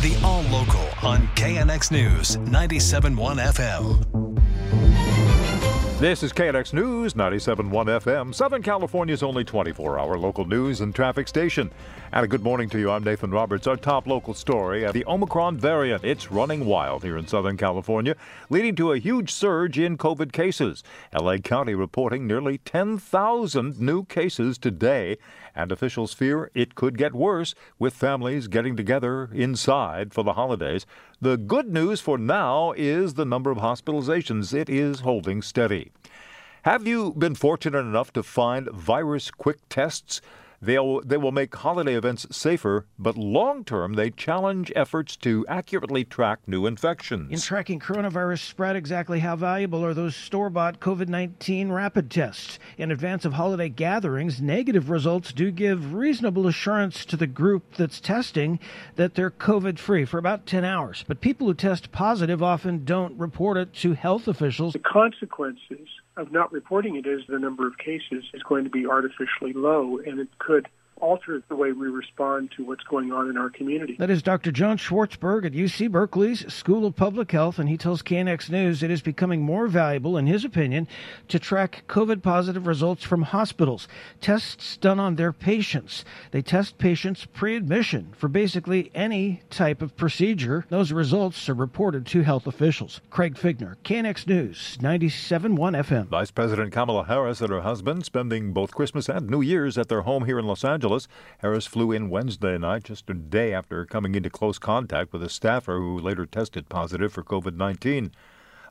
The All Local on KNX News 97.1 FM. This is KNX News 97.1 FM, Southern California's only 24 hour local news and traffic station. And a good morning to you. I'm Nathan Roberts. Our top local story uh, the Omicron variant. It's running wild here in Southern California, leading to a huge surge in COVID cases. LA County reporting nearly 10,000 new cases today and officials fear it could get worse with families getting together inside for the holidays. The good news for now is the number of hospitalizations. It is holding steady. Have you been fortunate enough to find virus quick tests? They'll, they will make holiday events safer, but long term, they challenge efforts to accurately track new infections. In tracking coronavirus spread, exactly how valuable are those store bought COVID 19 rapid tests? In advance of holiday gatherings, negative results do give reasonable assurance to the group that's testing that they're COVID free for about 10 hours. But people who test positive often don't report it to health officials. The consequences of not reporting it is the number of cases is going to be artificially low, and it could alter the way we respond to what's going on in our community. That is Dr. John Swartzberg at UC Berkeley's School of Public Health, and he tells KNX News it is becoming more valuable, in his opinion, to track COVID positive results from hospitals, tests done on their patients. They test patients pre admission for basically any type of procedure. Those results are reported to health officials. Craig Fiegener, KNX News, 97.1 FM. Vice President Kamala Harris and her husband spending both Christmas and New Year's at their home here in Los Angeles. Angeles. Harris flew in Wednesday night, just a day after coming into close contact with a staffer who later tested positive for COVID 19.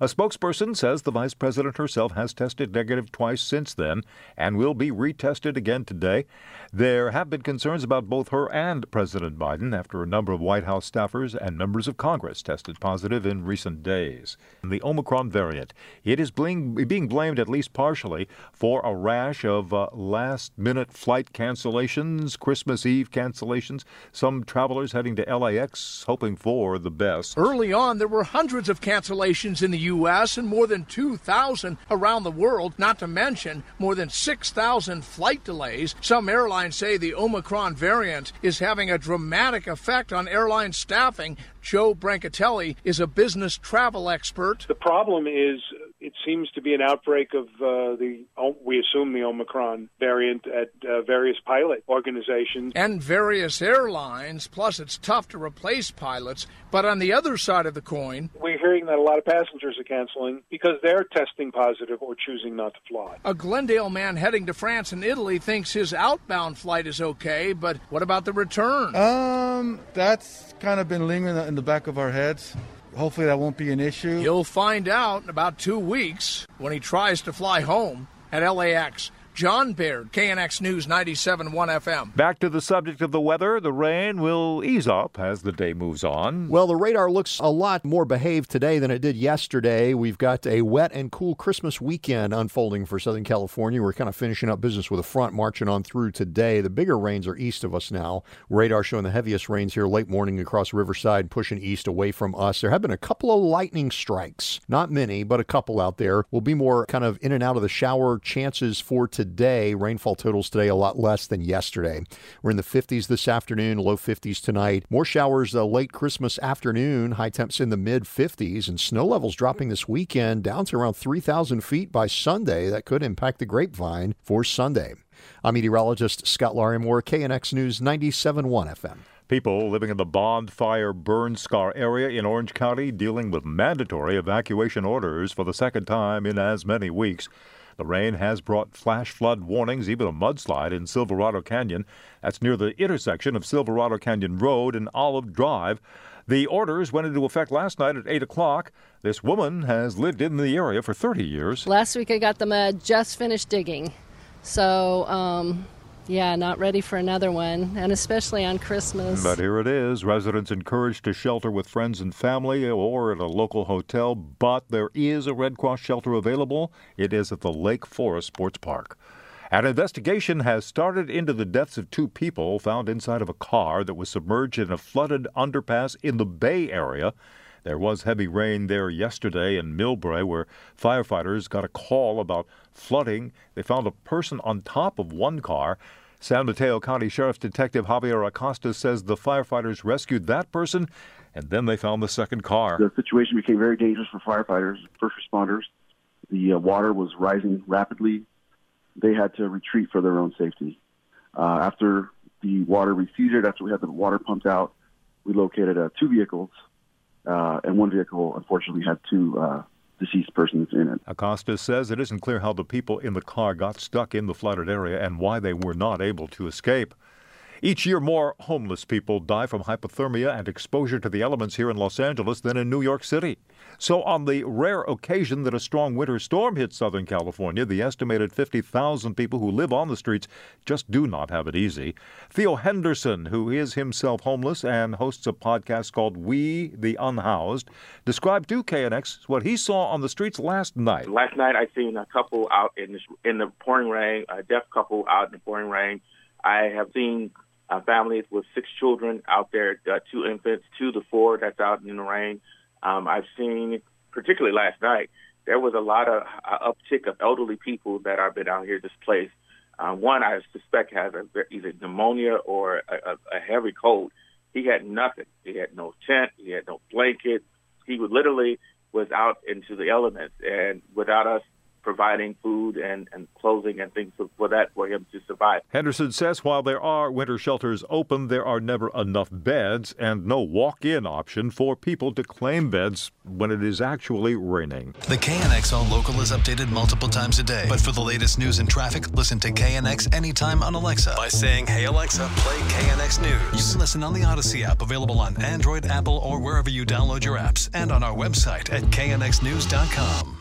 A spokesperson says the vice president herself has tested negative twice since then and will be retested again today. There have been concerns about both her and President Biden after a number of White House staffers and members of Congress tested positive in recent days. The Omicron variant, it is being blamed at least partially for a rash of uh, last minute flight cancellations, Christmas Eve cancellations, some travelers heading to LAX hoping for the best. Early on, there were hundreds of cancellations in the U.S. and more than 2,000 around the world, not to mention more than 6,000 flight delays. Some airlines say the Omicron variant is having a dramatic effect on airline staffing. Joe Brancatelli is a business travel expert. The problem is it seems to be an outbreak of uh, the, we assume, the Omicron variant at uh, various pilot organizations. And various airlines, plus it's tough to replace pilots. But on the other side of the coin, we're hearing that a lot of passengers are canceling because they're testing positive or choosing not to fly. A Glendale man heading to France and Italy thinks his outbound flight is okay, but what about the return? Um, that's kind of been lingering in the back of our heads. Hopefully that won't be an issue. You'll find out in about two weeks when he tries to fly home at LAX. John Baird, KNX News 97.1 FM. Back to the subject of the weather. The rain will ease up as the day moves on. Well, the radar looks a lot more behaved today than it did yesterday. We've got a wet and cool Christmas weekend unfolding for Southern California. We're kind of finishing up business with a front marching on through today. The bigger rains are east of us now. Radar showing the heaviest rains here late morning across Riverside, pushing east away from us. There have been a couple of lightning strikes. Not many, but a couple out there. We'll be more kind of in and out of the shower chances for today today. Rainfall totals today a lot less than yesterday. We're in the 50s this afternoon, low 50s tonight. More showers uh, late Christmas afternoon, high temps in the mid 50s, and snow levels dropping this weekend down to around 3,000 feet by Sunday. That could impact the grapevine for Sunday. I'm meteorologist Scott Larimore, KNX News 97.1 FM. People living in the Bond Fire Burn Scar area in Orange County dealing with mandatory evacuation orders for the second time in as many weeks. The rain has brought flash flood warnings, even a mudslide in Silverado Canyon. That's near the intersection of Silverado Canyon Road and Olive Drive. The orders went into effect last night at 8 o'clock. This woman has lived in the area for 30 years. Last week I got the mud, just finished digging. So, um, yeah, not ready for another one, and especially on Christmas. But here it is residents encouraged to shelter with friends and family or at a local hotel, but there is a Red Cross shelter available. It is at the Lake Forest Sports Park. An investigation has started into the deaths of two people found inside of a car that was submerged in a flooded underpass in the Bay Area. There was heavy rain there yesterday in Millbrae, where firefighters got a call about flooding. They found a person on top of one car. San Mateo County Sheriff's Detective Javier Acosta says the firefighters rescued that person and then they found the second car. The situation became very dangerous for firefighters, first responders. The uh, water was rising rapidly. They had to retreat for their own safety. Uh, after the water receded, after we had the water pumped out, we located uh, two vehicles, uh, and one vehicle unfortunately had two uh, deceased persons in it. Acosta says it isn't clear how the people in the car got stuck in the flooded area and why they were not able to escape. Each year, more homeless people die from hypothermia and exposure to the elements here in Los Angeles than in New York City. So, on the rare occasion that a strong winter storm hits Southern California, the estimated 50,000 people who live on the streets just do not have it easy. Theo Henderson, who is himself homeless and hosts a podcast called We the Unhoused, described to KNX what he saw on the streets last night. Last night, I seen a couple out in the, in the pouring rain, a deaf couple out in the pouring rain. I have seen uh, families with six children out there, uh, two infants, two to four that's out in the rain. Um, I've seen, particularly last night, there was a lot of uh, uptick of elderly people that have been out here displaced. Uh, one I suspect has a, either pneumonia or a, a, a heavy cold. He had nothing. He had no tent. He had no blanket. He would literally was out into the elements, and without us providing food and, and clothing and things for that for him to survive. Henderson says while there are winter shelters open, there are never enough beds and no walk in option for people to claim beds when it is actually raining. The KNX local is updated multiple times a day. But for the latest news and traffic, listen to KNX anytime on Alexa by saying, Hey Alexa, play KNX News. You can listen on the Audacy app, available on Android, Apple, or wherever you download your apps, and on our website at knxnews.com.